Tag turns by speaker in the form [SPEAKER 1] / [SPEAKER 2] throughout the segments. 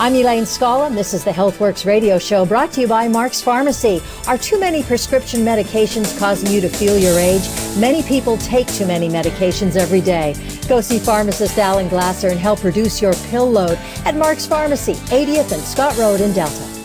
[SPEAKER 1] I'm Elaine Scala, and this is the HealthWorks radio show brought to you by Mark's Pharmacy. Are too many prescription medications causing you to feel your age? Many people take too many medications every day. Go see pharmacist Alan Glasser and help reduce your pill load at Mark's Pharmacy, 80th and Scott Road in Delta.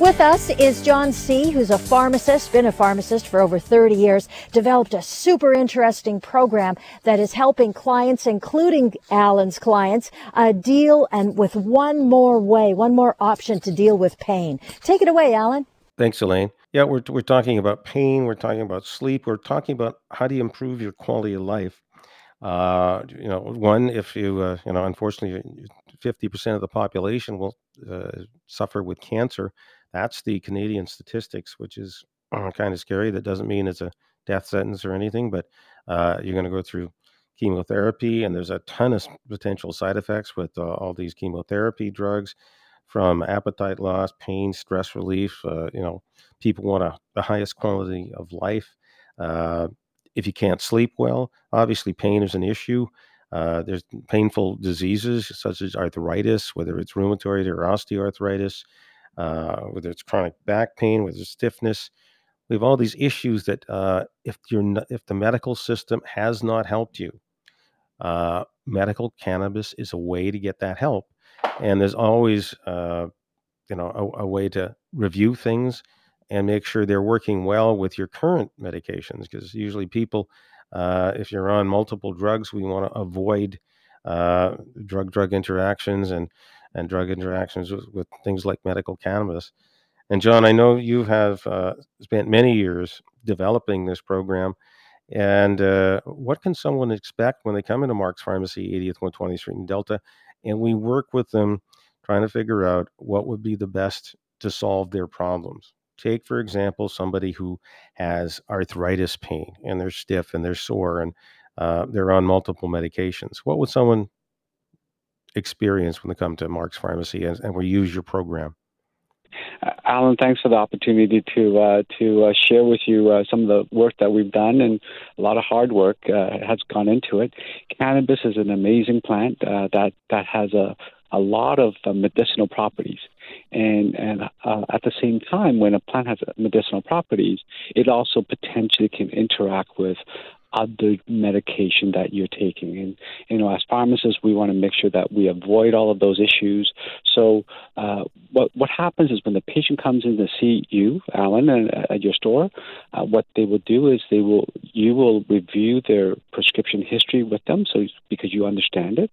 [SPEAKER 1] With us is John C., who's a pharmacist, been a pharmacist for over 30 years, developed a super interesting program that is helping clients, including Alan's clients, uh, deal and with one more way, one more option to deal with pain. Take it away, Alan.
[SPEAKER 2] Thanks, Elaine. Yeah, we're, we're talking about pain, we're talking about sleep, we're talking about how do you improve your quality of life. Uh, you know, one, if you, uh, you know, unfortunately, 50% of the population will uh, suffer with cancer. That's the Canadian statistics, which is uh, kind of scary. That doesn't mean it's a death sentence or anything, but uh, you're going to go through chemotherapy, and there's a ton of potential side effects with uh, all these chemotherapy drugs, from appetite loss, pain, stress relief. Uh, you know, people want a, the highest quality of life. Uh, if you can't sleep well, obviously pain is an issue. Uh, there's painful diseases such as arthritis, whether it's rheumatoid or osteoarthritis uh, whether it's chronic back pain, whether it's stiffness. We have all these issues that uh, if you're not, if the medical system has not helped you, uh, medical cannabis is a way to get that help. And there's always, uh, you know, a, a, way to review things and make sure they're working well with your current medications. Because usually people, uh, if you're on multiple drugs, we want to avoid drug drug interactions and and drug interactions with, with things like medical cannabis. And John, I know you have uh, spent many years developing this program. And uh, what can someone expect when they come into Mark's Pharmacy, 80th 120th Street in Delta? And we work with them trying to figure out what would be the best to solve their problems. Take, for example, somebody who has arthritis pain and they're stiff and they're sore and uh, they're on multiple medications. What would someone experience when they come to Mark's Pharmacy and, and we use your program.
[SPEAKER 3] Uh, Alan, thanks for the opportunity to uh, to uh, share with you uh, some of the work that we've done, and a lot of hard work uh, has gone into it. Cannabis is an amazing plant uh, that that has a a lot of medicinal properties, and and at the same time, when a plant has medicinal properties, it also potentially can interact with other medication that you're taking. And, you know, as pharmacists, we want to make sure that we avoid all of those issues. So, uh, what, what happens is when the patient comes in to see you, Alan, at your store, uh, what they will do is they will, you will review their prescription history with them, so because you understand it.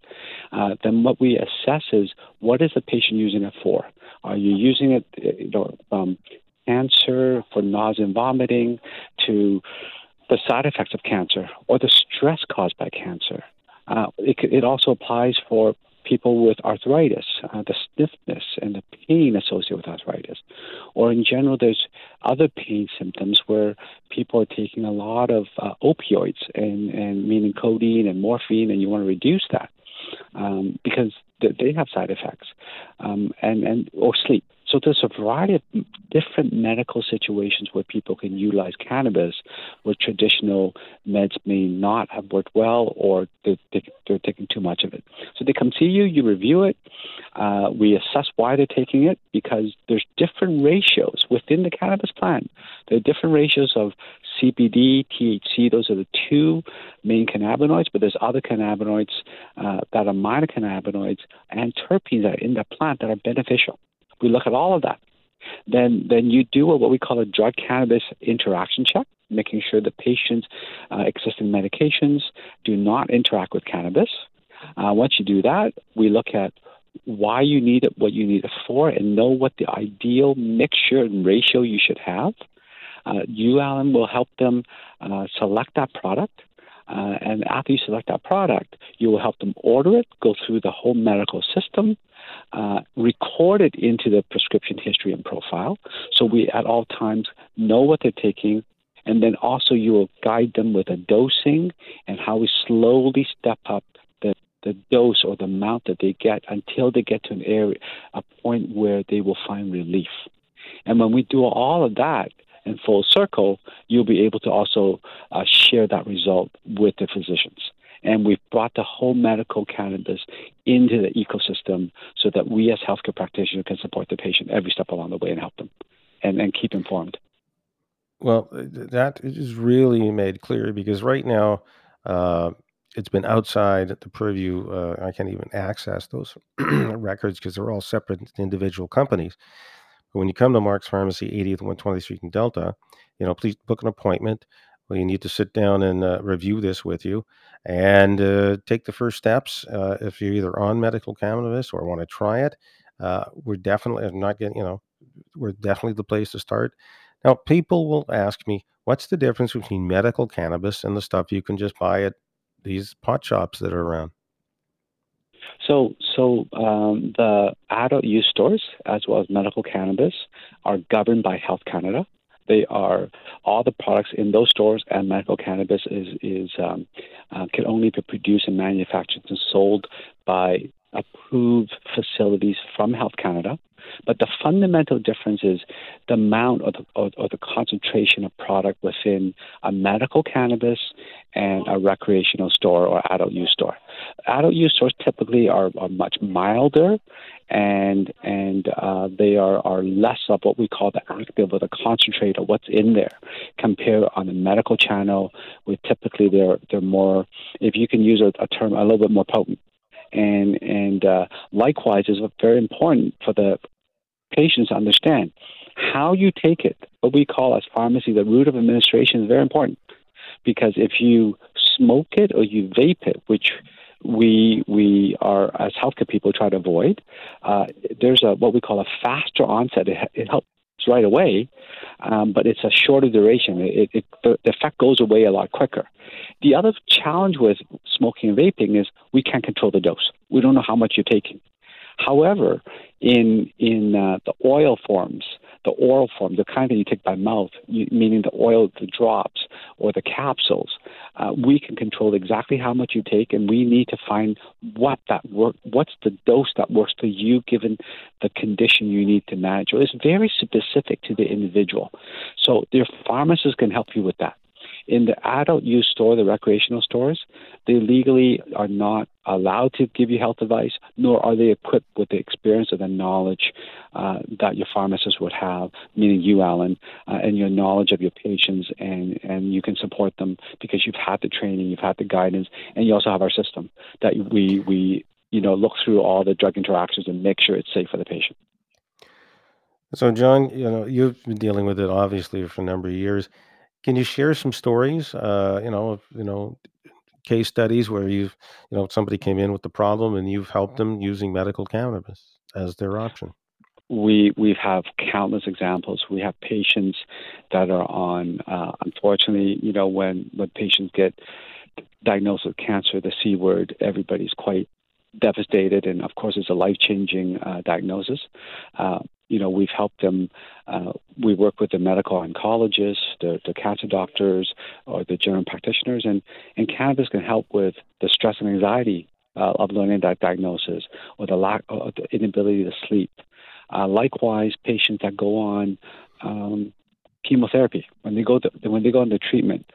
[SPEAKER 3] Uh, then what we assess is what is the patient using it for? Are you using it, you know, um, cancer for nausea and vomiting to the side effects of cancer or the stress caused by cancer. Uh, it, it, also applies for people with arthritis, uh, the stiffness and the pain associated with arthritis. Or in general, there's other pain symptoms where people are taking a lot of uh, opioids, and, and meaning codeine and morphine, and you want to reduce that um, because they have side effects, um, and, and or sleep. So there's a variety of different medical situations where people can utilize cannabis, where traditional meds may not have worked well, or they're, they're taking too much of it. So they come see you, you review it, uh, we assess why they're taking it because there's different ratios within the cannabis plant. There are different ratios of CBD, THC. Those are the two main cannabinoids, but there's other cannabinoids uh, that are minor cannabinoids and terpenes that are in the plant that are beneficial. We look at all of that. Then, then you do a, what we call a drug cannabis interaction check, making sure the patient's uh, existing medications do not interact with cannabis. Uh, once you do that, we look at why you need it, what you need it for, and know what the ideal mixture and ratio you should have. Uh, you, Alan, will help them uh, select that product. Uh, and after you select that product, you will help them order it, go through the whole medical system, uh, record into the prescription history and profile. So we at all times know what they're taking. And then also you will guide them with a dosing and how we slowly step up the the dose or the amount that they get until they get to an area, a point where they will find relief. And when we do all of that in full circle, you'll be able to also uh, share that result with the physicians. And we've brought the whole medical cannabis into the ecosystem so that we as healthcare practitioners can support the patient every step along the way and help them and, and keep informed.
[SPEAKER 2] Well, that is really made clear because right now uh, it's been outside the purview. Uh, I can't even access those records because they're all separate individual companies. But when you come to Mark's Pharmacy, 80th and 120th Street in Delta, you know, please book an appointment. We need to sit down and uh, review this with you and uh, take the first steps. Uh, if you're either on medical cannabis or want to try it, uh, we're definitely not getting, you know, we're definitely the place to start. Now, people will ask me, what's the difference between medical cannabis and the stuff you can just buy at these pot shops that are around?
[SPEAKER 3] So, so um, the adult use stores, as well as medical cannabis, are governed by Health Canada. They are all the products in those stores and medical cannabis is is um, uh, can only be produced and manufactured and sold by approved facilities from Health Canada. But the fundamental difference is the amount or the, or, or the concentration of product within a medical cannabis and a recreational store or adult use store. Adult use stores typically are, are much milder and and uh, they are, are less of what we call the active or the concentrate of what's in there compared on the medical channel where typically they're they're more if you can use a, a term a little bit more potent and and uh, likewise is very important for the patients to understand how you take it. What we call as pharmacy the route of administration is very important because if you smoke it or you vape it, which we we are as healthcare people try to avoid. Uh, there's a what we call a faster onset. It, it helps right away, um, but it's a shorter duration. It, it, the, the effect goes away a lot quicker. The other challenge with smoking and vaping is we can't control the dose. We don't know how much you're taking. However, in in uh, the oil forms, the oral form, the kind that you take by mouth, you, meaning the oil, the drops, or the capsules, uh, we can control exactly how much you take, and we need to find what that work, what's the dose that works for you, given the condition you need to manage. It's very specific to the individual. So, your pharmacist can help you with that. In the adult use store, the recreational stores, they legally are not allowed to give you health advice, nor are they equipped with the experience or the knowledge uh, that your pharmacist would have, meaning you, Alan, uh, and your knowledge of your patients, and, and you can support them because you've had the training, you've had the guidance, and you also have our system that we, we you know, look through all the drug interactions and make sure it's safe for the patient.
[SPEAKER 2] So, John, you know, you've been dealing with it obviously for a number of years. Can you share some stories? Uh, you know, you know, case studies where you've, you know, somebody came in with the problem and you've helped them using medical cannabis as their option.
[SPEAKER 3] We we have countless examples. We have patients that are on. Uh, unfortunately, you know, when when patients get diagnosed with cancer, the C word, everybody's quite devastated, and of course, it's a life changing uh, diagnosis. Uh, you know, we've helped them. Uh, we work with the medical oncologists, the, the cancer doctors, or the general practitioners, and, and cannabis can help with the stress and anxiety uh, of learning that diagnosis or the lack or the inability to sleep. Uh, likewise, patients that go on um, chemotherapy when they go to, when they go into treatment,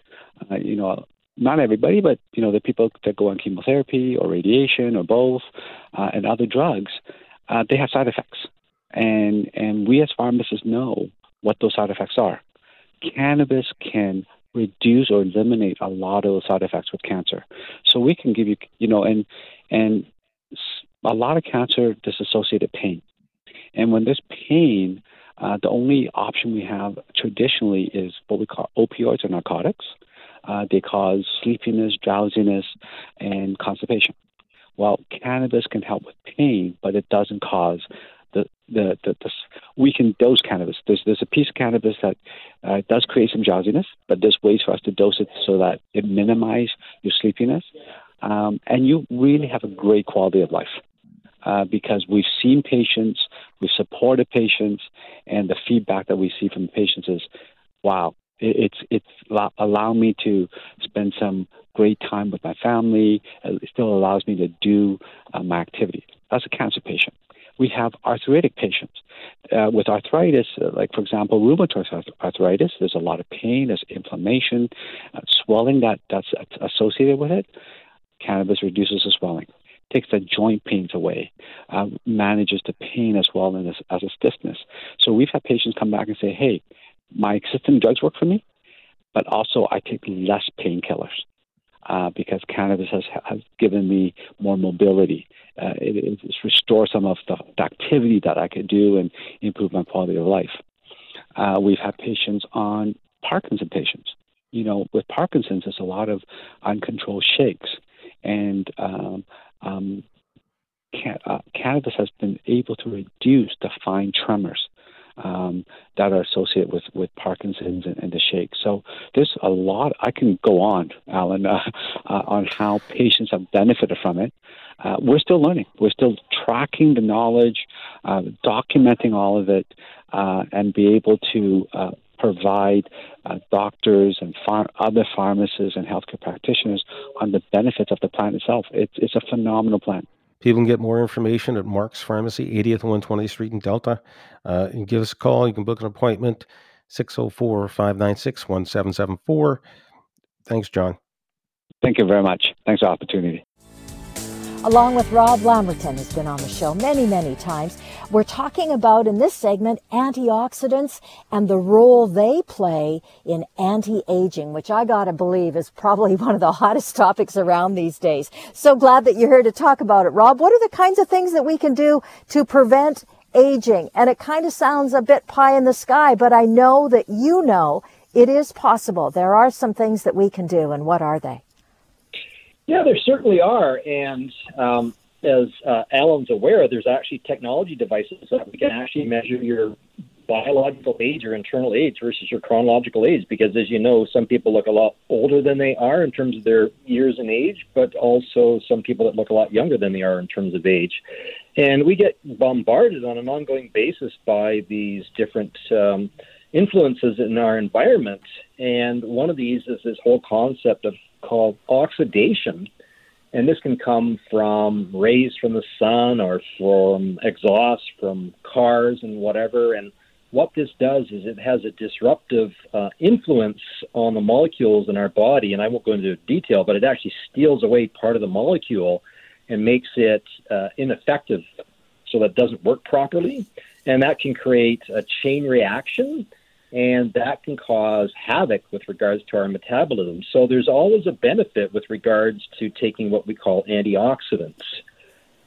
[SPEAKER 3] uh, you know, not everybody, but you know, the people that go on chemotherapy or radiation or both, uh, and other drugs, uh, they have side effects and and we as pharmacists know what those side effects are. Cannabis can reduce or eliminate a lot of those side effects with cancer. So we can give you, you know, and and a lot of cancer disassociated pain. And when there's pain, uh, the only option we have traditionally is what we call opioids or narcotics. Uh, they cause sleepiness, drowsiness, and constipation. Well, cannabis can help with pain, but it doesn't cause the, the, the, the, we can dose cannabis. There's, there's a piece of cannabis that uh, does create some drowsiness, but there's ways for us to dose it so that it minimizes your sleepiness. Um, and you really have a great quality of life. Uh, because we've seen patients, we've supported patients, and the feedback that we see from patients is, wow, It's it's allow me to spend some great time with my family. It still allows me to do uh, my activity. That's a cancer patient. We have arthritic patients. Uh, with arthritis, uh, like for example, rheumatoid arthritis, there's a lot of pain, there's inflammation, uh, swelling that, that's associated with it. Cannabis reduces the swelling takes the joint pains away, uh, manages the pain as well as, as a stiffness. So we've had patients come back and say, hey, my existing drugs work for me, but also I take less painkillers. Uh, because cannabis has, has given me more mobility. Uh, it, it's restored some of the, the, activity that I could do and improve my quality of life. Uh, we've had patients on Parkinson patients. You know, with Parkinson's, there's a lot of uncontrolled shakes, and um, um, can, uh, cannabis has been able to reduce the fine tremors um, that are associated with, with Parkinson's and, and, the shake. So there's a lot. I can go on, Alan, uh, uh, on how patients have benefited from it. Uh, we're still learning. We're still tracking the knowledge, uh, documenting all of it, uh, and be able to uh, provide uh, doctors and phar- other pharmacists and healthcare practitioners on the benefits of the plant itself. It's, it's a phenomenal plant.
[SPEAKER 2] People can get more information at Mark's Pharmacy, 80th and 120th Street in Delta. Uh, you give us a call. You can book an appointment, 604 596 1774. Thanks, John.
[SPEAKER 3] Thank you very much. Thanks for the opportunity
[SPEAKER 1] along with Rob Lamberton, who's been on the show many, many times. We're talking about in this segment antioxidants and the role they play in anti-aging, which I gotta believe is probably one of the hottest topics around these days. So glad that you're here to talk about it, Rob. What are the kinds of things that we can do to prevent aging? And it kind of sounds a bit pie in the sky, but I know that you know it is possible. There are some things that we can do, and what are they?
[SPEAKER 4] Yeah, there certainly are. And um, as uh, Alan's aware, there's actually technology devices that we can actually measure your biological age or internal age versus your chronological age. Because as you know, some people look a lot older than they are in terms of their years and age, but also some people that look a lot younger than they are in terms of age. And we get bombarded on an ongoing basis by these different um, influences in our environment. And one of these is this whole concept of called oxidation. And this can come from rays from the sun or from exhaust from cars and whatever. And what this does is it has a disruptive uh, influence on the molecules in our body. And I won't go into detail, but it actually steals away part of the molecule and makes it uh, ineffective so that it doesn't work properly. And that can create a chain reaction and that can cause havoc with regards to our metabolism. So there's always a benefit with regards to taking what we call antioxidants.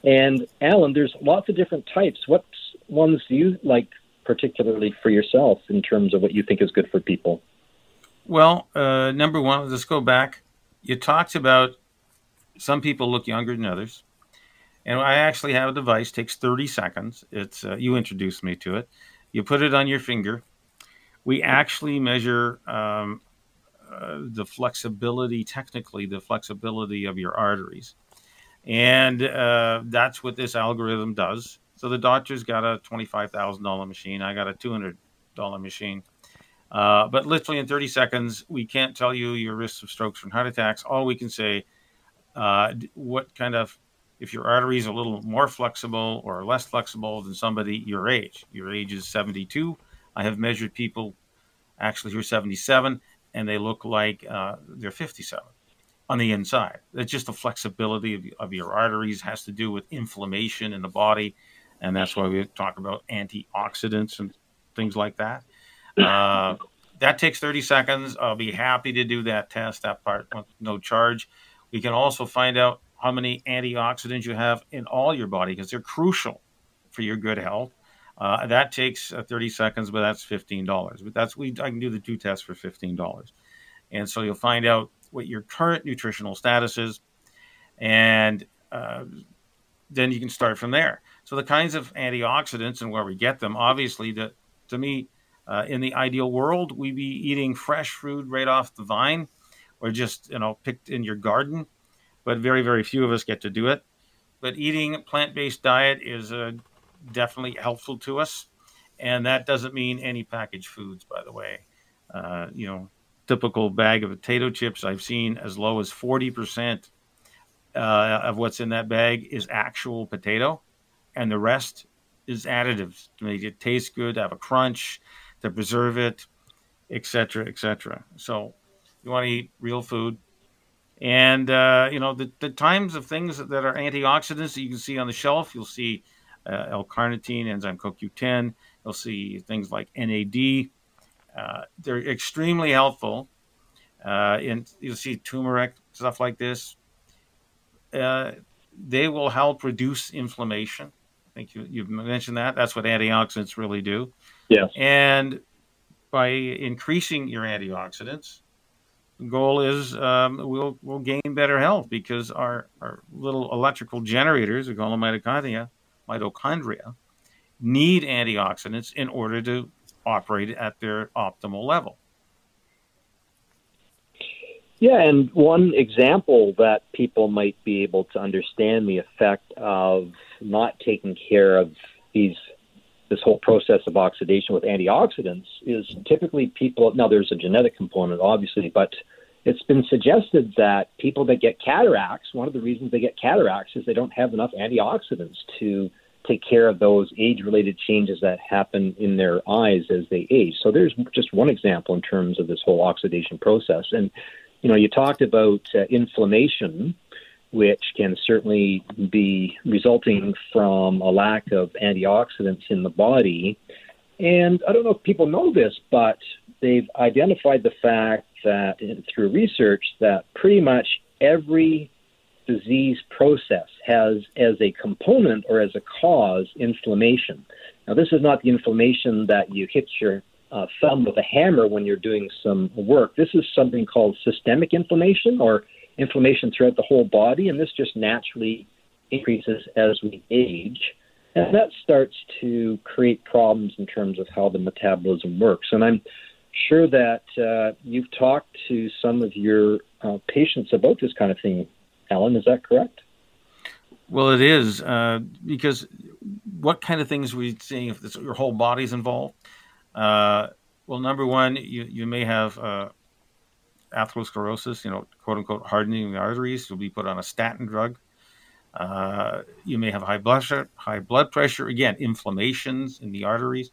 [SPEAKER 4] And Alan, there's lots of different types. What ones do you like particularly for yourself in terms of what you think is good for people?
[SPEAKER 5] Well, uh, number one, let's go back. You talked about some people look younger than others. And I actually have a device, takes 30 seconds. It's uh, you introduced me to it. You put it on your finger we actually measure um, uh, the flexibility, technically, the flexibility of your arteries. And uh, that's what this algorithm does. So the doctor's got a $25,000 machine. I got a $200 machine. Uh, but literally in 30 seconds, we can't tell you your risks of strokes and heart attacks. All we can say, uh, what kind of, if your artery is a little more flexible or less flexible than somebody your age. Your age is 72 I have measured people actually who are 77 and they look like uh, they're 57 on the inside. It's just the flexibility of, of, your arteries has to do with inflammation in the body, and that's why we talk about antioxidants and things like that. Uh, that takes 30 seconds. I'll be happy to do that test, that part, no charge. We can also find out how many antioxidants you have in all your body because they're crucial for your good health. Uh, that takes uh, 30 seconds, but that's $15. But that's we I can do the two tests for $15. And so you'll find out what your current nutritional status is, and uh, then you can start from there. So the kinds of antioxidants and where we get them, obviously, that to me, uh, in the ideal world, we'd be eating fresh fruit right off the vine, or just you know picked in your garden. But very very few of us get to do it. But eating a plant-based diet is a definitely helpful to us. And that doesn't mean any packaged foods, by the way. Uh, you know, typical bag of potato chips I've seen as low as 40% uh, of what's in that bag is actual potato, and the rest is additives to make it taste good, have a crunch, to preserve it, etc., etc. So you want to eat real food. And, uh, you know, the, the times of things that are antioxidants that you can see on the shelf, you'll see uh, L-carnitine, enzyme CoQ10. You'll see things like NAD. Uh, they're extremely helpful. Uh, and you'll see turmeric, stuff like this. Uh, they will help reduce inflammation. I think you, you've mentioned that. That's what antioxidants really do.
[SPEAKER 4] Yes.
[SPEAKER 5] And by increasing your antioxidants, the goal is um, we'll we'll gain better health because our, our little electrical generators, we call them mitochondria, mitochondria, need antioxidants in order to operate at their optimal level.
[SPEAKER 4] Yeah, and one example that people might be able to understand the effect of not taking care of these this whole process of oxidation with antioxidants is typically people now there's a genetic component obviously, but it's been suggested that people that get cataracts, one of the reasons they get cataracts is they don't have enough antioxidants to take care of those age related changes that happen in their eyes as they age. So there's just one example in terms of this whole oxidation process. And, you know, you talked about uh, inflammation, which can certainly be resulting from a lack of antioxidants in the body. And I don't know if people know this, but they've identified the fact that through research that pretty much every disease process has as a component or as a cause inflammation. Now, this is not the inflammation that you hit your uh, thumb with a hammer when you're doing some work. This is something called systemic inflammation or inflammation throughout the whole body, and this just naturally increases as we age. And that starts to create problems in terms of how the metabolism works. And I'm sure that uh, you've talked to some of your uh, patients about this kind of thing Alan, is that correct?
[SPEAKER 5] Well, it is uh, because what kind of things are we seeing if this, your whole body's involved? Uh, well, number one, you, you may have uh, atherosclerosis, you know, quote unquote, hardening the arteries. You'll be put on a statin drug. Uh, you may have high blood high blood pressure. Again, inflammations in the arteries.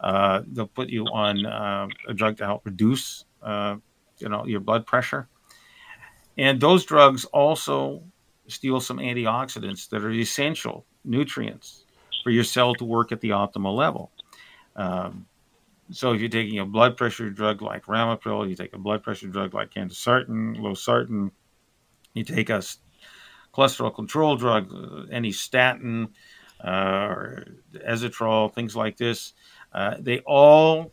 [SPEAKER 5] Uh, they'll put you on uh, a drug to help reduce, you know, your blood pressure. And those drugs also steal some antioxidants that are essential nutrients for your cell to work at the optimal level. Um, so if you're taking a blood pressure drug like Ramipril, you take a blood pressure drug like Candesartan, Losartan, you take a cholesterol control drug, uh, any statin uh, or Ezetrol, things like this, uh, they all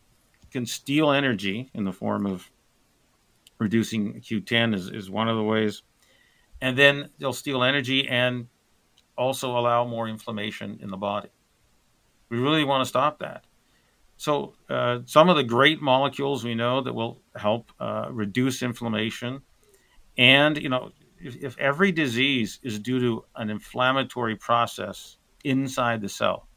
[SPEAKER 5] can steal energy in the form of reducing Q10 is, is one of the ways. And then they'll steal energy and also allow more inflammation in the body. We really want to stop that. So, uh, some of the great molecules we know that will help uh, reduce inflammation. And, you know, if, if, every disease is due to an inflammatory process inside the cell,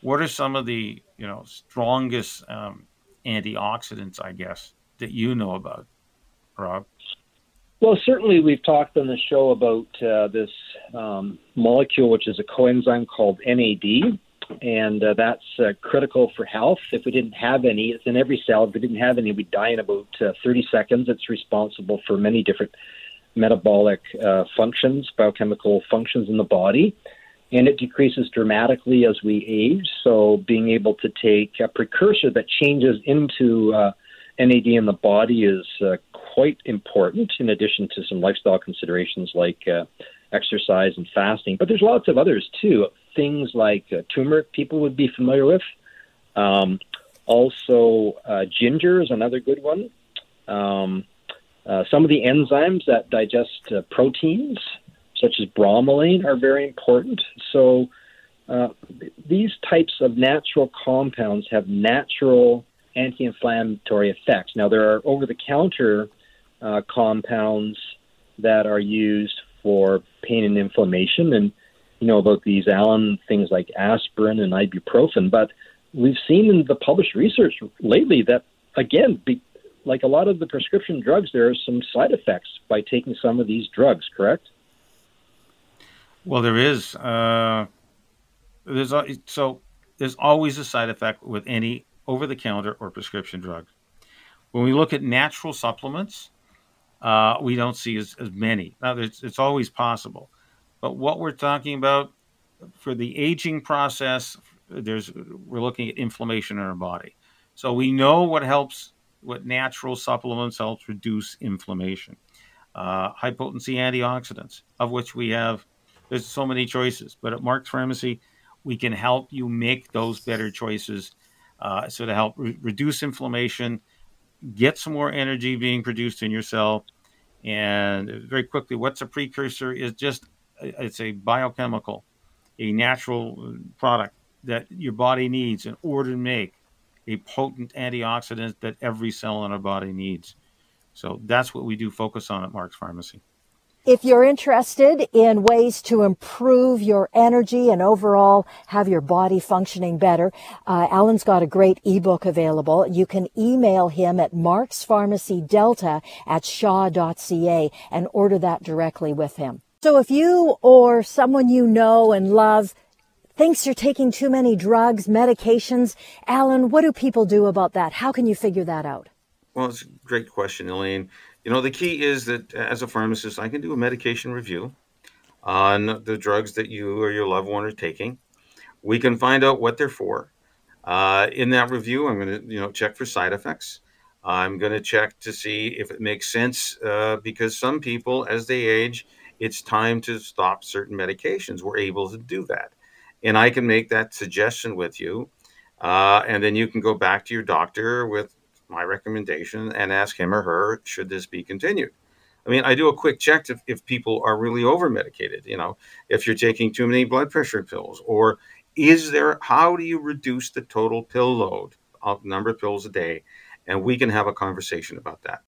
[SPEAKER 5] what are some of the, you know, strongest um, antioxidants, I guess, that you know about, Rob?
[SPEAKER 4] Well, certainly we've talked on the show about uh, this um, molecule, which is a coenzyme called NAD, and uh, that's uh, critical for health. If we didn't have any, it's in every cell. If we didn't have any, we'd die in about uh, 30 seconds. It's responsible for many different metabolic uh, functions, biochemical functions in the body. And it decreases dramatically as we age. So, being able to take a precursor that changes into uh, NAD in the body is uh, quite important, in addition to some lifestyle considerations like uh, exercise and fasting. But there's lots of others too. Things like uh, turmeric, people would be familiar with. Um, also, uh, ginger is another good one. Um, uh, some of the enzymes that digest proteins, such as bromelain, are very important. So, these types of natural compounds have natural anti inflammatory effects. Now, there are over the counter uh, compounds that are used for pain and inflammation, and you know about these Alan things like aspirin and ibuprofen. But we've seen in the published research lately that again, be, like a lot of the prescription drugs, there are some side effects by taking some of these drugs. Correct?
[SPEAKER 5] Well, there is. Uh, there's so there's always a side effect with any over-the-counter or prescription drug. When we look at natural supplements, uh, we don't see as, as many. Now, it's, always possible, but what we're talking about for the aging process, there's we're looking at inflammation in our body. So we know what helps, what natural supplements helps reduce inflammation. Uh, high potency antioxidants, of which we have, there's so many choices. But at Mark's Pharmacy, we can help you make those better choices. Uh, so to help re- reduce inflammation, get some more energy being produced in your cell, and very quickly, what's a precursor is just it's a biochemical, a natural product that your body needs in order to make a potent antioxidant that every cell in our body needs. So that's what we do focus on at Mark's Pharmacy.
[SPEAKER 1] If you're interested in ways to improve your energy and overall have your body functioning better, uh, Alan's got a great ebook available. You can email him at markspharmacydelta at shaw.ca and order that directly with him. So if you or someone you know and love thinks you're taking too many drugs, medications, Alan, what do people do about that? How can you figure that out?
[SPEAKER 5] Well, it's a great question, Elaine. You know, the key is that as a pharmacist, I can do a medication review on the drugs that you or your loved one are taking. We can find out what they're for. Uh, in that review, I'm going to, you know, check for side effects. I'm going to check to see if it makes sense uh, because some people, as they age, it's time to stop certain medications. We're able to do that. And I can make that suggestion with you. Uh, and then you can go back to your doctor with my recommendation and ask him or her should this be continued. I mean, I do a quick check to, if people are really over medicated. You know, if you're taking too many blood pressure pills, or is there? How do you reduce the total pill load, of number of pills a day? And we can have a conversation about that.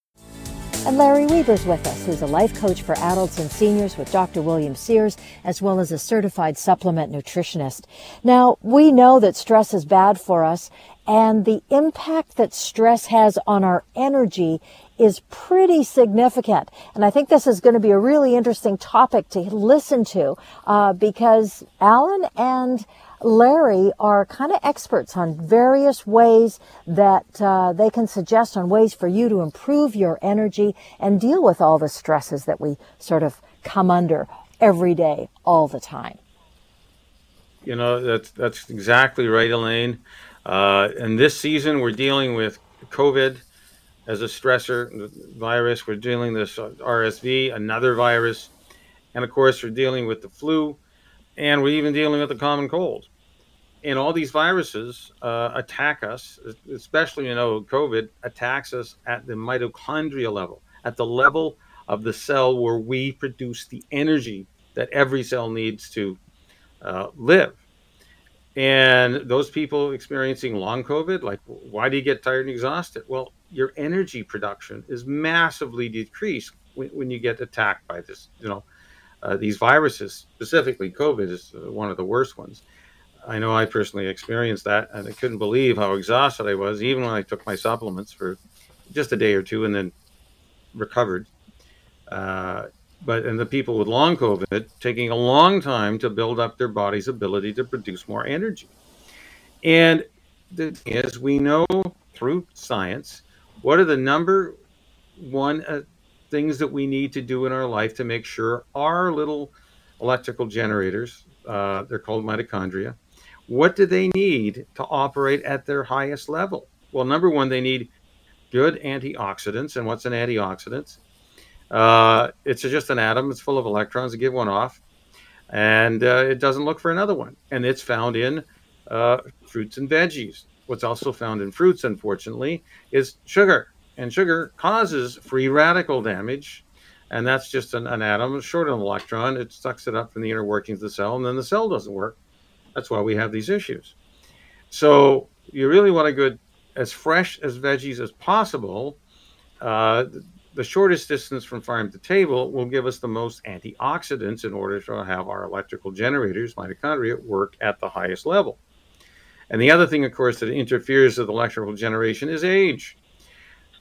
[SPEAKER 1] And Larry Weaver's with us, who's a life coach for adults and seniors with Dr. William Sears, as well as a certified supplement nutritionist. Now, we know that stress is bad for us, and the impact that stress has on our energy is pretty significant. And I think this is going to be a really interesting topic to listen to uh, because Alan and Larry are kind of experts on various ways that uh, they can suggest on ways for you to improve your energy and deal with all the stresses that we sort of come under every day, all the time.
[SPEAKER 5] You know, that's, that's exactly right, Elaine. Uh, and this season, we're dealing with COVID as a stressor virus. We're dealing with RSV, another virus. And of course, we're dealing with the flu and we're even dealing with the common cold. And all these viruses uh, attack us, especially you know COVID attacks us at the mitochondria level, at the level of the cell where we produce the energy that every cell needs to uh, live. And those people experiencing long COVID, like, why do you get tired and exhausted? Well, your energy production is massively decreased when, when you get attacked by this, you know, uh, these viruses, specifically COVID is uh, one of the worst ones. I know I personally experienced that, and I couldn't believe how exhausted I was, even when I took my supplements for just a day or two and then recovered. Uh, but and the people with long COVID taking a long time to build up their body's ability to produce more energy. And the thing is, we know through science what are the number one uh, things that we need to do in our life to make sure our little electrical generators, uh, they're called mitochondria, what do they need to operate at their highest level? Well, number one, they need good antioxidants. And what's an antioxidant? Uh, it's just an atom. It's full of electrons. You give one off, and uh, it doesn't look for another one. And it's found in uh, fruits and veggies. What's also found in fruits, unfortunately, is sugar. And sugar causes free radical damage. And that's just an, an atom short of an electron. It sucks it up from the inner workings of the cell, and then the cell doesn't work. That's why we have these issues. So you really want to go as fresh as veggies as possible. Uh, the shortest distance from farm to table will give us the most antioxidants in order to have our electrical generators, mitochondria, work at the highest level. And the other thing, of course, that interferes with electrical generation is age.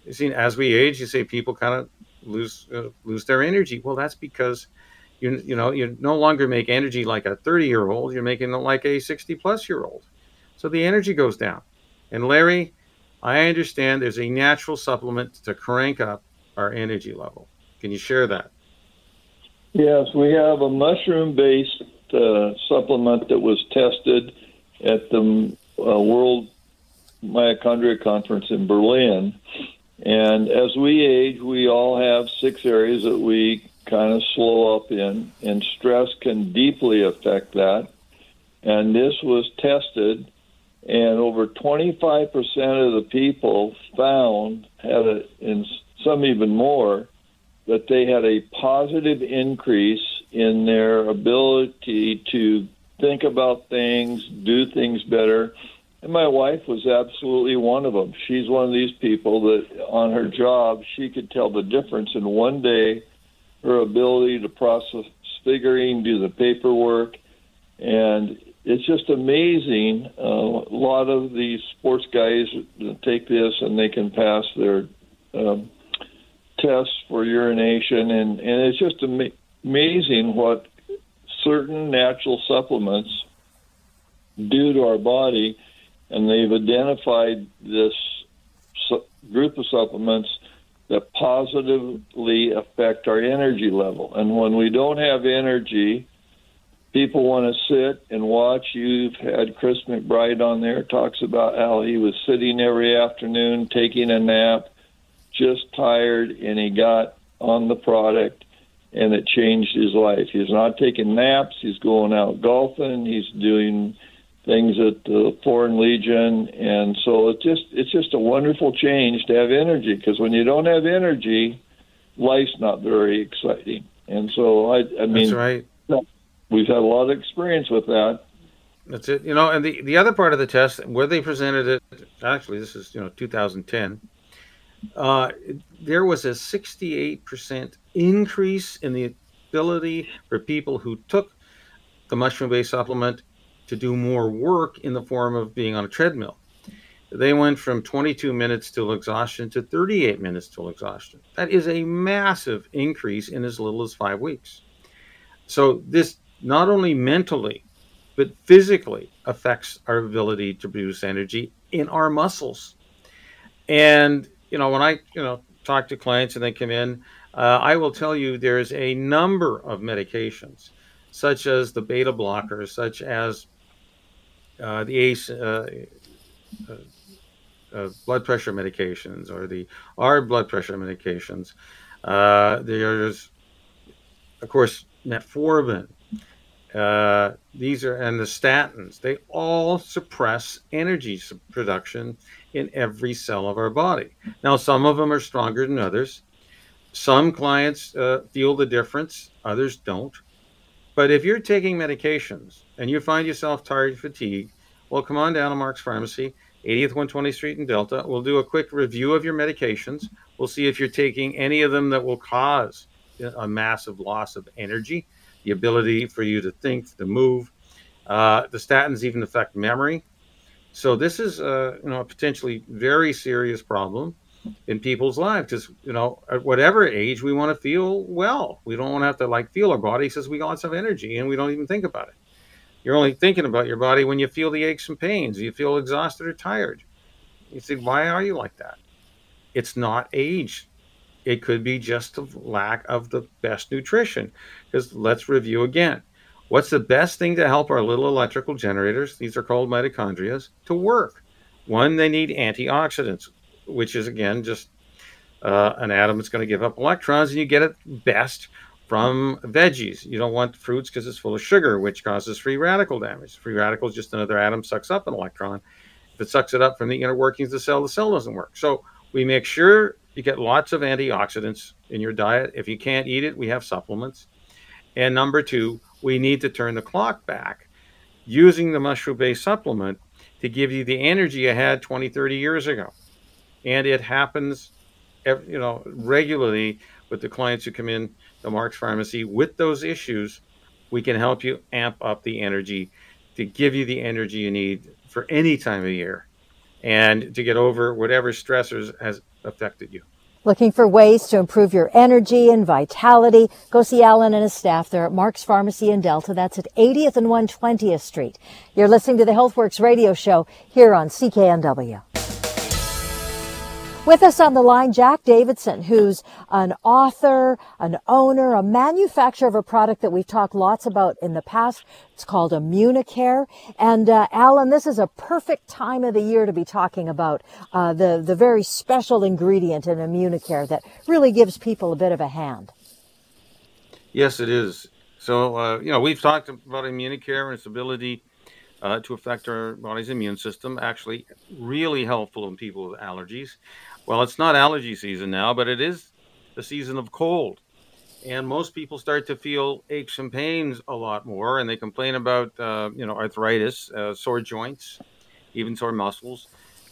[SPEAKER 5] you see, as we age, you say people kind of lose uh, lose their energy. Well, that's because you you know you no longer make energy like a 30 year old. You're making it like a 60 plus year old. So the energy goes down. And Larry, I understand there's a natural supplement to crank up our energy level. Can you share that?
[SPEAKER 6] Yes, we have a mushroom based uh, supplement that was tested at the uh, World Mitochondria Conference in Berlin. And as we age, we all have six areas that we kind of slow up in, and stress can deeply affect that. And this was tested, and over 25% of the people found, had a, and some even more, that they had a positive increase in their ability to think about things, do things better. And my wife was absolutely one of them. She's one of these people that on her job, she could tell the difference in one day her ability to process figuring, do the paperwork, and it's just amazing. Uh, a lot of these sports guys take this and they can pass their um, tests for urination, and, and it's just ama- amazing what certain natural supplements do to our body. And they've identified this su- group of supplements that positively affect our energy level. And when we don't have energy, people want to sit and watch. You've had Chris McBride on there talks about how he was sitting every afternoon taking a nap just tired and he got on the product and it changed his life. He's not taking naps, he's going out golfing, he's doing things at the Foreign Legion and so it just it's just a wonderful change to have energy because when you don't have energy, life's not very exciting. And so I I mean
[SPEAKER 5] That's right.
[SPEAKER 6] We've had a lot of experience with that.
[SPEAKER 5] That's it. You know, and the, the other part of the test, where they presented it, actually, this is, you know, 2010, uh, there was a 68% increase in the ability for people who took the mushroom based supplement to do more work in the form of being on a treadmill. They went from 22 minutes till exhaustion to 38 minutes till exhaustion. That is a massive increase in as little as five weeks. So, this not only mentally, but physically affects our ability to produce energy in our muscles. And you know, when I, you know, talk to clients and they come in, uh, I will tell you there's a number of medications, such as the beta blockers, such as uh, the ACE uh, uh, uh, blood pressure medications or the ARB blood pressure medications. Uh, there's, of course, metformin. These are and the statins. They all suppress energy production in every cell of our body. Now, some of them are stronger than others. Some clients uh, feel the difference, others don't. But if you're taking medications and you find yourself tired, and fatigued, well, come on down to Mark's Pharmacy, 80th 120th Street in Delta. We'll do a quick review of your medications. We'll see if you're taking any of them that will cause a massive loss of energy, the ability for you to think, to move. Uh, the statins even affect memory. So this is a you know a potentially very serious problem in people's lives because you know at whatever age we want to feel well. We don't want to have to like feel our body says we got lots of energy and we don't even think about it. You're only thinking about your body when you feel the aches and pains. You feel exhausted or tired. You think, why are you like that? It's not age. It could be just a lack of the best nutrition. Because let's review again. What's the best thing to help our little electrical generators? These are called mitochondria to work. One, they need antioxidants, which is again just uh, an atom that's going to give up electrons, and you get it best from veggies. You don't want fruits because it's full of sugar, which causes free radical damage. Free radical is just another atom sucks up an electron. If it sucks it up from the inner workings of the cell, the cell doesn't work. So we make sure you get lots of antioxidants in your diet. If you can't eat it, we have supplements. And number two, we need to turn the clock back using the mushroom based supplement to give you the energy you had 20, 30 years ago. And it happens you know regularly with the clients who come in the Mark's Pharmacy with those issues. We can help you amp up the energy to give you the energy you need for any time of year and to get over whatever stressors has affected you.
[SPEAKER 1] Looking for ways to improve your energy and vitality? Go see Alan and his staff there at Mark's Pharmacy in Delta. That's at 80th and 120th Street. You're listening to the HealthWorks radio show here on CKNW. With us on the line, Jack Davidson, who's an author, an owner, a manufacturer of a product that we've talked lots about in the past. It's called Immunicare. And uh, Alan, this is a perfect time of the year to be talking about uh, the the very special ingredient in Immunicare that really gives people a bit of a hand.
[SPEAKER 5] Yes, it is. So uh, you know we've talked about Immunicare and its ability uh, to affect our body's immune system. Actually, really helpful in people with allergies. Well, it's not allergy season now, but it is the season of cold. And most people start to feel aches and pains a lot more, and they complain about, uh, you know, arthritis, uh, sore joints, even sore muscles.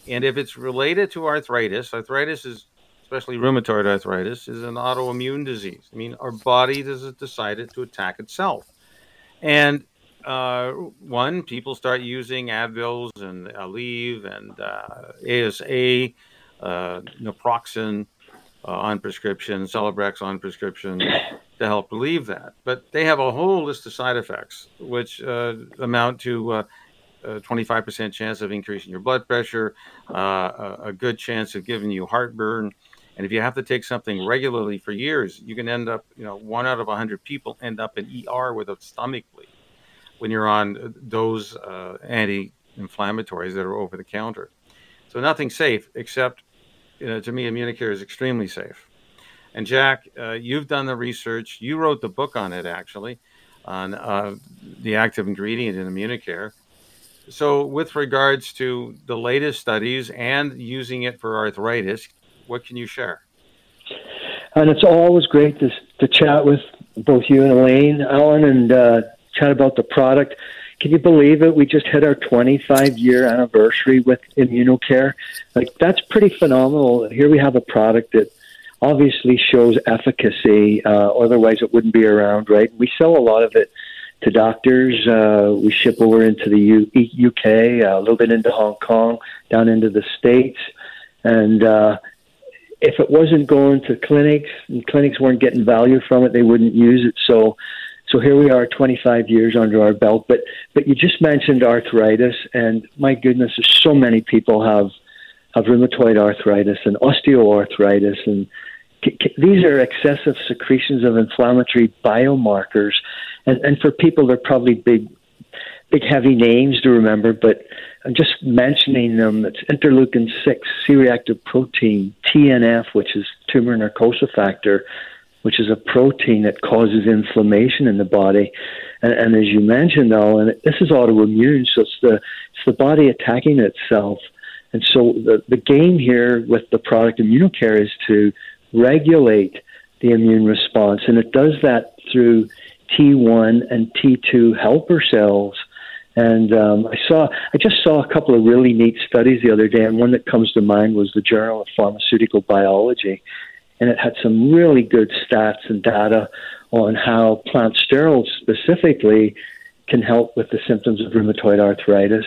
[SPEAKER 5] And if it's related to arthritis, arthritis is, especially rheumatoid arthritis, is an autoimmune disease. I mean, our body has decided to attack itself. And uh, one, people start using Advils and Aleve and uh, ASA uh, naproxen uh, on prescription, Celebrex on prescription to help relieve that. But they have a whole list of side effects, which uh, amount to uh, a 25% chance of increasing your blood pressure, uh, a good chance of giving you heartburn. And if you have to take something regularly for years, you can end up, you know, one out of 100 people end up in ER with a stomach bleed when you're on those uh, anti inflammatories that are over the counter. So nothing safe except you know, to me, Immunicare is extremely safe. And Jack, uh, you've done the research. You wrote the book on it, actually, on uh, the active ingredient in Immunicare. So, with regards to the latest studies and using it for arthritis, what can you share?
[SPEAKER 7] And it's always great to, to chat with both you and Elaine, Alan, and uh, chat about the product. Can you believe it? We just hit our 25 year anniversary with Immunicare. Like that's pretty phenomenal. Here we have a product that obviously shows efficacy. Uh, otherwise, it wouldn't be around, right? We sell a lot of it to doctors. Uh, we ship over into the U- UK, uh, a little bit into Hong Kong, down into the States. And uh, if it wasn't going to clinics and clinics weren't getting value from it, they wouldn't use it. So so here we are, 25 years under our belt. But but you just mentioned arthritis, and my goodness, so many people have have rheumatoid arthritis and osteoarthritis, and c- c- these are excessive secretions of inflammatory biomarkers. And and for people, they're probably big big heavy names to remember, but I'm just mentioning them. It's interleukin six, C-reactive protein, TNF, which is tumor necrosis factor which is a protein that causes inflammation in the body. And, and as you mentioned, though, and this is autoimmune, so it's the it's the body attacking itself. And so the the game here with the product Immunicare is to regulate the immune response, and it does that through T1 and T2 helper cells. And um, I saw, I just saw a couple of really neat studies the other day, and one that comes to mind was the Journal of Pharmaceutical Biology, and it had some really good stats and data on how plant sterols specifically can help with the symptoms of rheumatoid arthritis.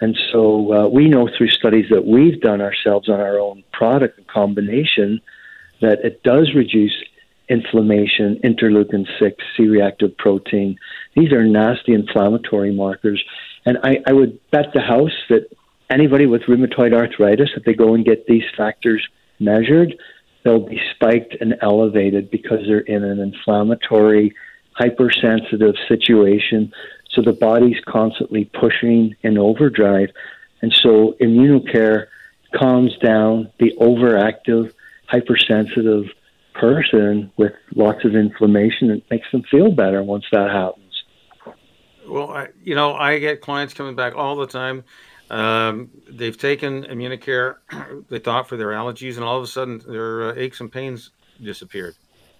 [SPEAKER 7] And so uh, we know through studies that we've done ourselves on our own product combination that it does reduce inflammation, interleukin 6, C reactive protein. These are nasty inflammatory markers. And I, I would bet the house that anybody with rheumatoid arthritis, if they go and get these factors measured, they'll be spiked and elevated because they're in an inflammatory, hypersensitive situation. So the body's constantly pushing in overdrive. And so immunicare calms down the overactive, hypersensitive person with lots of inflammation and makes them feel better once that happens.
[SPEAKER 5] Well, I, you know, I get clients coming back all the time um, they've taken Immunicare, they thought for their allergies, and all of a sudden their uh, aches and pains disappeared.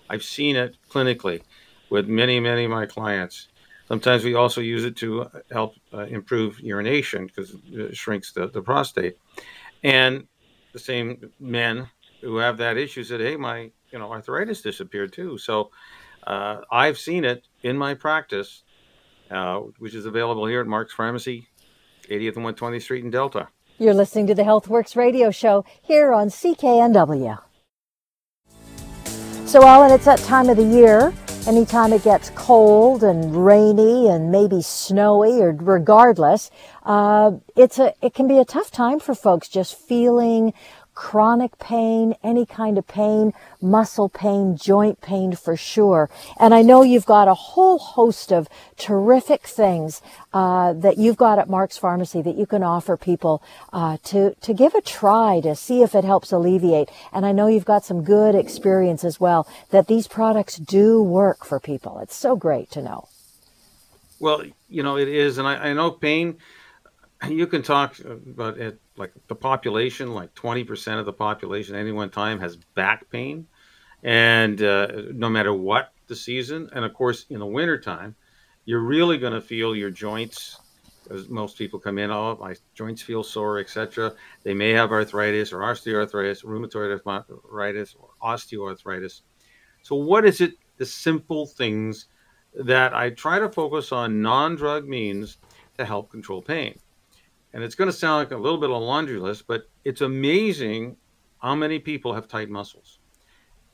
[SPEAKER 5] I've seen it clinically with many, many of my clients. Sometimes we also use it to help uh, improve urination because it shrinks the, the prostate. And the same men who have that issue said, "Hey, my you know arthritis disappeared too." So uh, I've seen it in my practice, uh, which is available here at Mark's Pharmacy 80th and 120th Street in Delta.
[SPEAKER 1] You're listening to the HealthWorks radio show here on CKNW. So, Alan, it's that time of the year. Anytime it gets cold and rainy and maybe snowy, or regardless, uh, it's a it can be a tough time for folks just feeling chronic pain, any kind of pain, muscle pain, joint pain for sure. And I know you've got a whole host of terrific things uh, that you've got at Mark's Pharmacy that you can offer people uh, to to give a try to see if it helps alleviate. And I know you've got some good experience as well that these products do work for people. It's so great to know.
[SPEAKER 5] Well, you know it is, and I, I know pain. You can talk about it like the population, like 20% of the population at any one time has back pain. And uh, no matter what the season, and of course, in the wintertime, you're really going to feel your joints. As most people come in, oh, my joints feel sore, etc. They may have arthritis or osteoarthritis, rheumatoid arthritis, or osteoarthritis. So, what is it? The simple things that I try to focus on non drug means to help control pain and it's going to sound like a little bit of a laundry list, but it's amazing how many people have tight muscles.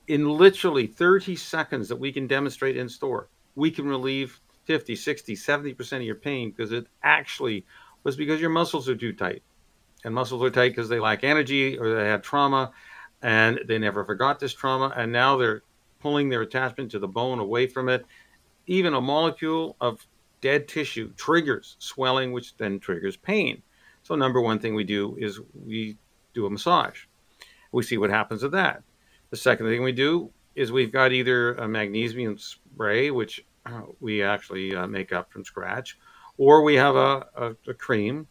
[SPEAKER 5] In literally 30 seconds that we can demonstrate in store, we can relieve 50, 60, 70% of your pain because it actually was because your muscles are too tight. And muscles are tight because they lack energy or they had trauma and they never forgot this trauma. And now they're pulling their attachment to the bone away from it. Even a molecule of dead tissue triggers swelling, which then triggers pain. So, number one thing we do is we do a massage. We see what happens with that. The second thing we do is we've got either a magnesium spray, which uh, we actually uh, make up from scratch, or we have a, a, a cream,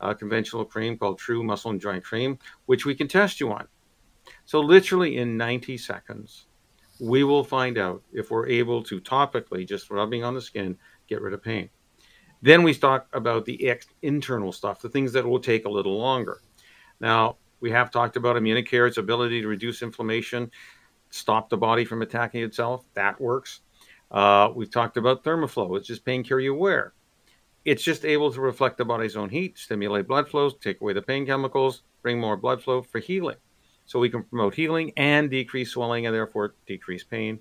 [SPEAKER 5] a conventional cream called True Muscle and Joint Cream, which we can test you on. So, literally in 90 seconds, we will find out if we're able to topically, just rubbing on the skin, get rid of pain. Then we talk about the ex- internal stuff, the things that will take a little longer. Now, we have talked about Immunicare, its ability to reduce inflammation, stop the body from attacking itself. That works. Uh, we've talked about Thermoflow, it's just pain care you wear. It's just able to reflect the body's own heat, stimulate blood flows, take away the pain chemicals, bring more blood flow for healing. So we can promote healing and decrease swelling and therefore decrease pain.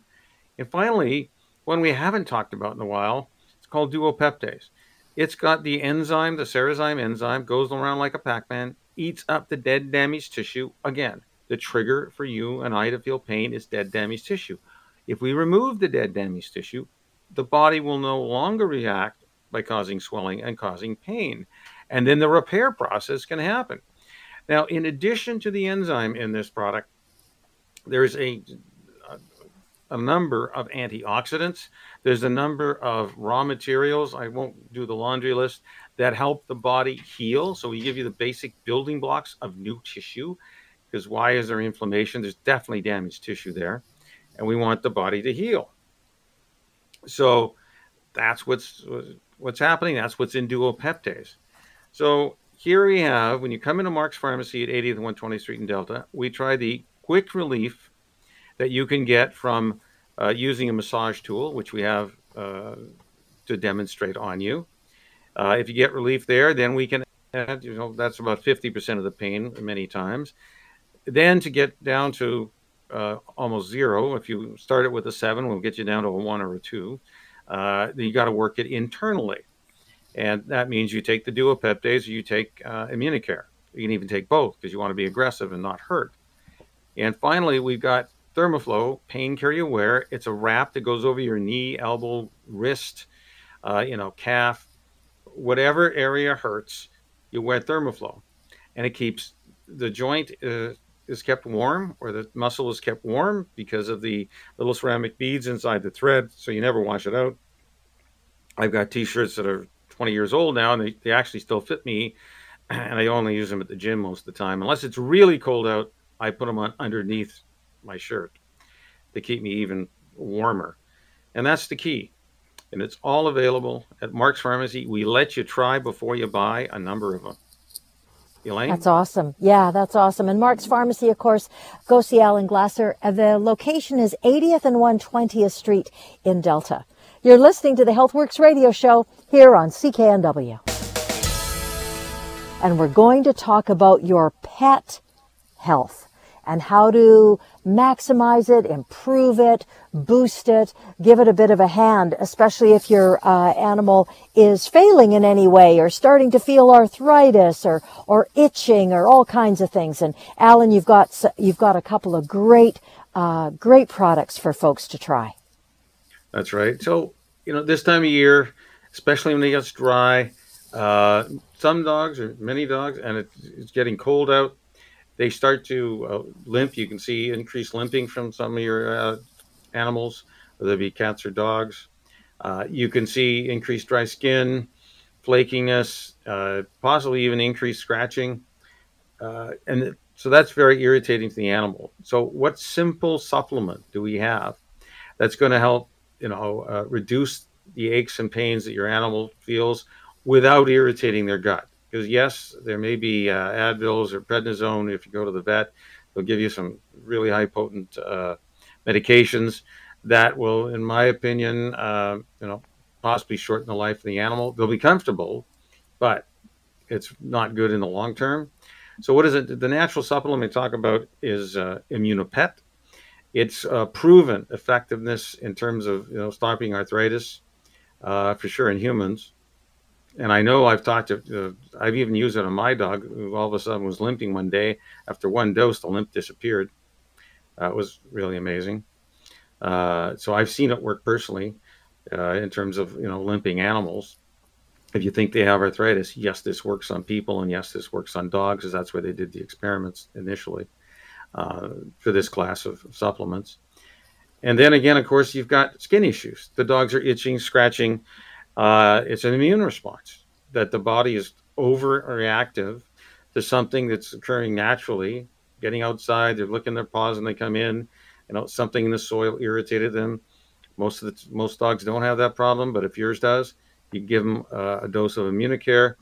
[SPEAKER 5] And finally, one we haven't talked about in a while, it's called duopeptase. It's got the enzyme, the Cerezyme enzyme, goes around like a Pac Man, eats up the dead, damaged tissue. Again, the trigger for you and I to feel pain is dead, damaged tissue. If we remove the dead, damaged tissue, the body will no longer react by causing swelling and causing pain. And then the repair process can happen. Now, in addition to the enzyme in this product, there's a a number of antioxidants. There's a number of raw materials. I won't do the laundry list that help the body heal. So we give you the basic building blocks of new tissue. Because why is there inflammation? There's definitely damaged tissue there, and we want the body to heal. So that's what's what's happening. That's what's in duopeptase. So here we have when you come into Mark's Pharmacy at 80th and 120th Street in Delta, we try the quick relief that you can get from uh, using a massage tool, which we have uh, to demonstrate on you. Uh, if you get relief there, then we can add, you know, that's about 50% of the pain many times. Then to get down to uh, almost zero, if you start it with a seven, we'll get you down to a one or a two. Uh, then you got to work it internally. And that means you take the duopeptase or you take uh, Immunicare. You can even take both because you want to be aggressive and not hurt. And finally, we've got Thermoflow pain carrier wear. It's a wrap that goes over your knee, elbow, wrist, uh, you know, calf, whatever area hurts. You wear Thermoflow, and it keeps the joint uh, is kept warm, or the muscle is kept warm because of the little ceramic beads inside the thread, so you never wash it out. I've got T-shirts that are 20 years old now, and they, they actually still fit me, and I only use them at the gym most of the time. Unless it's really cold out, I put them on underneath my shirt to keep me even warmer. And that's the key. And it's all available at Mark's Pharmacy. We let you try before you buy a number of them. Elaine?
[SPEAKER 1] That's awesome. Yeah, that's awesome. And Mark's Pharmacy, of course, go see Alan Glasser. The location is 80th and 120th Street in Delta. You're listening to the HealthWorks radio show here on CKNW. and we're going to talk about your pet health and how to maximize it, improve it, boost it, give it a bit of a hand, especially if your uh, animal is failing in any way or starting to feel arthritis or, or itching or all kinds of things. And Alan, you've got, you've got a couple of great, uh, great products for folks to try.
[SPEAKER 5] That's right. So, you know, this time of year, especially when it gets dry, uh, some dogs or many dogs, and it, it's getting cold out, they start to uh, limp. You can see increased limping from some of your uh, animals, whether it be cats or dogs. Uh, you can see increased dry skin, flakiness, uh, possibly even increased scratching. Uh, and so that's very irritating to the animal. So, what simple supplement do we have that's going to help, you know, uh, reduce the aches and pains that your animal feels without irritating their gut? Because yes, there may be uh, Advils or prednisone. If you go to the vet, they'll give you some really high potent uh, medications that will, in my opinion, uh, you know, possibly shorten the life of the animal. They'll be comfortable, but it's not good in the long term. So, what is it? The natural supplement we talk about is uh, Immunopet. It's uh, proven effectiveness in terms of you know stopping arthritis, uh, for sure in humans and I know I've talked to, uh, I've even used it on my dog who all of a sudden was limping one day. After one dose, the limp disappeared. Uh, it was really amazing. Uh, so I've seen it work personally uh, in terms of, you know, limping animals. If you think they have arthritis, yes, this works on people, and yes, this works on dogs, because that's where they did the experiments initially uh, for this class of supplements. And then again, of course, you've got skin issues. The dogs are itching, scratching uh, it's an immune response that the body is overreactive to something that's occurring naturally. Getting outside, they're licking their paws and they come in. You know, something in the soil irritated them. Most of the most dogs don't have that problem, but if yours does, you give them uh, a dose of Immunicare.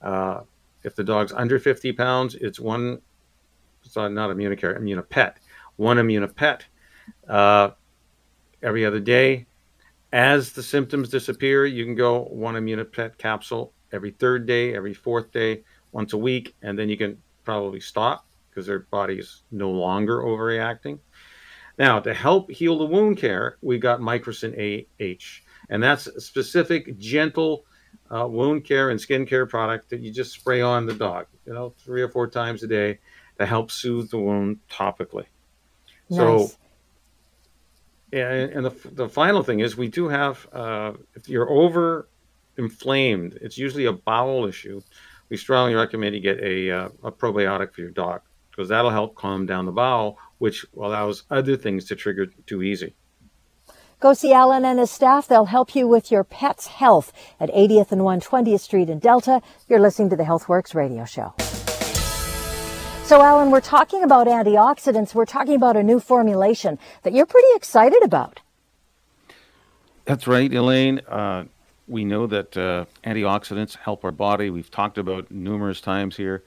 [SPEAKER 5] Uh, if the dog's under 50 pounds, it's one. It's not Immunicare, Immunopet. One Immunopet uh, every other day as the symptoms disappear, you can go one Immunopet capsule every third day, every fourth day, once a week, and then you can probably stop because their body is no longer overreacting. Now, to help heal the wound care, we got Microcyn AH, and that's a specific, gentle uh, wound care and skin care product that you just spray on the dog, you know, three or four times a day to help soothe the wound topically. Nice. So and, and the, the final thing is we do have uh, if you're over inflamed it's usually a bowel issue we strongly recommend you get a, uh, a probiotic for your dog because that'll help calm down the bowel which allows other things to trigger too easy
[SPEAKER 1] Go see Alan and his staff. They'll help you with your pet's health at 80th and 120th Street in Delta. You're listening to the HealthWorks radio show. So, Alan, we're talking about antioxidants. We're talking about a new formulation that you're pretty excited about.
[SPEAKER 2] That's right, Elaine. Uh, we know that uh, antioxidants help our body. We've talked about numerous times here.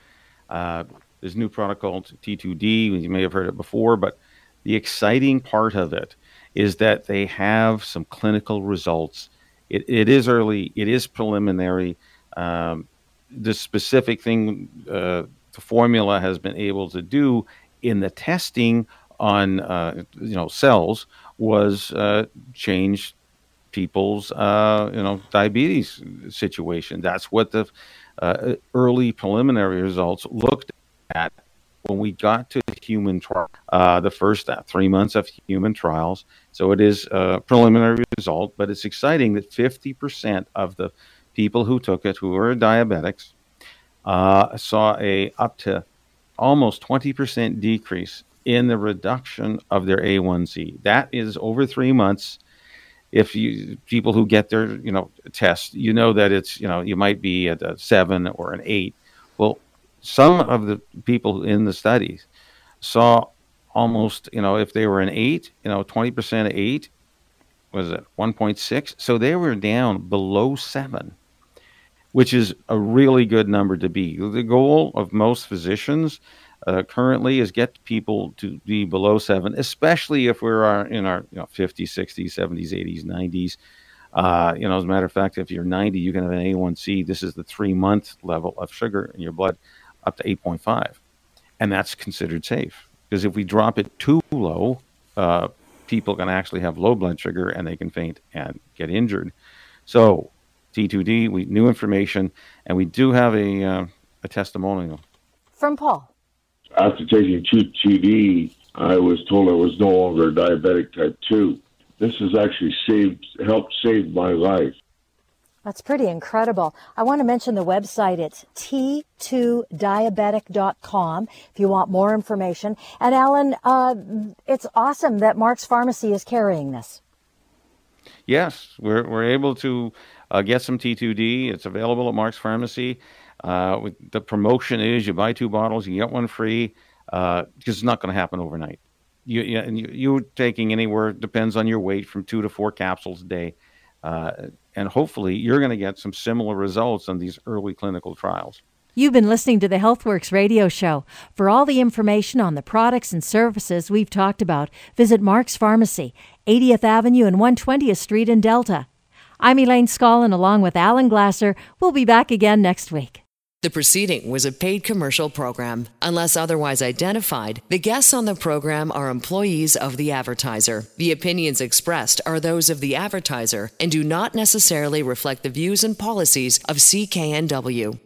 [SPEAKER 2] Uh, there's a new product called T2D. You may have heard it before, but the exciting part of it is that they have some clinical results. It, it is early, it is preliminary. Um, the specific thing uh, the formula has been able to do in the testing on uh, you know cells was uh, change people's uh, you know diabetes situation. That's what the uh, early preliminary results looked at when we got to the human trial, uh, the first uh, three months of human trials. So it is a preliminary result, but it's exciting that 50% of the people who took it, who were diabetics, uh, saw a up to almost 20% decrease in the reduction of their A1C. That is over three months. If you people who get their you know test, you know that it's you know you might be at a seven or an eight. Well, some of the people in the studies saw almost you know if they were an eight, you know 20% of eight was it 1.6, so they were down below seven which is a really good number to be. The goal of most physicians uh, currently is get people to be below seven, especially if we're in our you know, 50s, 60s, 70s, 80s, 90s.
[SPEAKER 5] Uh, you know, as a matter of fact, if you're 90, you can have an A1C. This is the three month level of sugar in your blood up to 8.5. And that's considered safe. Because if we drop it too low, uh, people can actually have low blood sugar and they can faint and get injured. So, T2D, we new information, and we do have a, uh, a testimonial
[SPEAKER 1] from Paul.
[SPEAKER 8] After taking T2D, I was told I was no longer diabetic type 2. This has actually saved, helped save my life.
[SPEAKER 1] That's pretty incredible. I want to mention the website. It's t2diabetic.com if you want more information. And Alan, uh, it's awesome that Mark's Pharmacy is carrying this.
[SPEAKER 5] Yes, we're, we're able to uh, get some T2D. It's available at Mark's Pharmacy. Uh, the promotion is you buy two bottles, you get one free, because uh, it's not going to happen overnight. You, you, and you, you're taking anywhere, depends on your weight, from two to four capsules a day. Uh, and hopefully you're going to get some similar results on these early clinical trials.
[SPEAKER 1] You've been listening to the HealthWorks radio show. For all the information on the products and services we've talked about, visit Mark's Pharmacy, 80th Avenue and 120th Street in Delta. I'm Elaine Scollin along with Alan Glasser. We'll be back again next week.
[SPEAKER 9] The proceeding was a paid commercial program. Unless otherwise identified, the guests on the program are employees of the advertiser. The opinions expressed are those of the advertiser and do not necessarily reflect the views and policies of CKNW.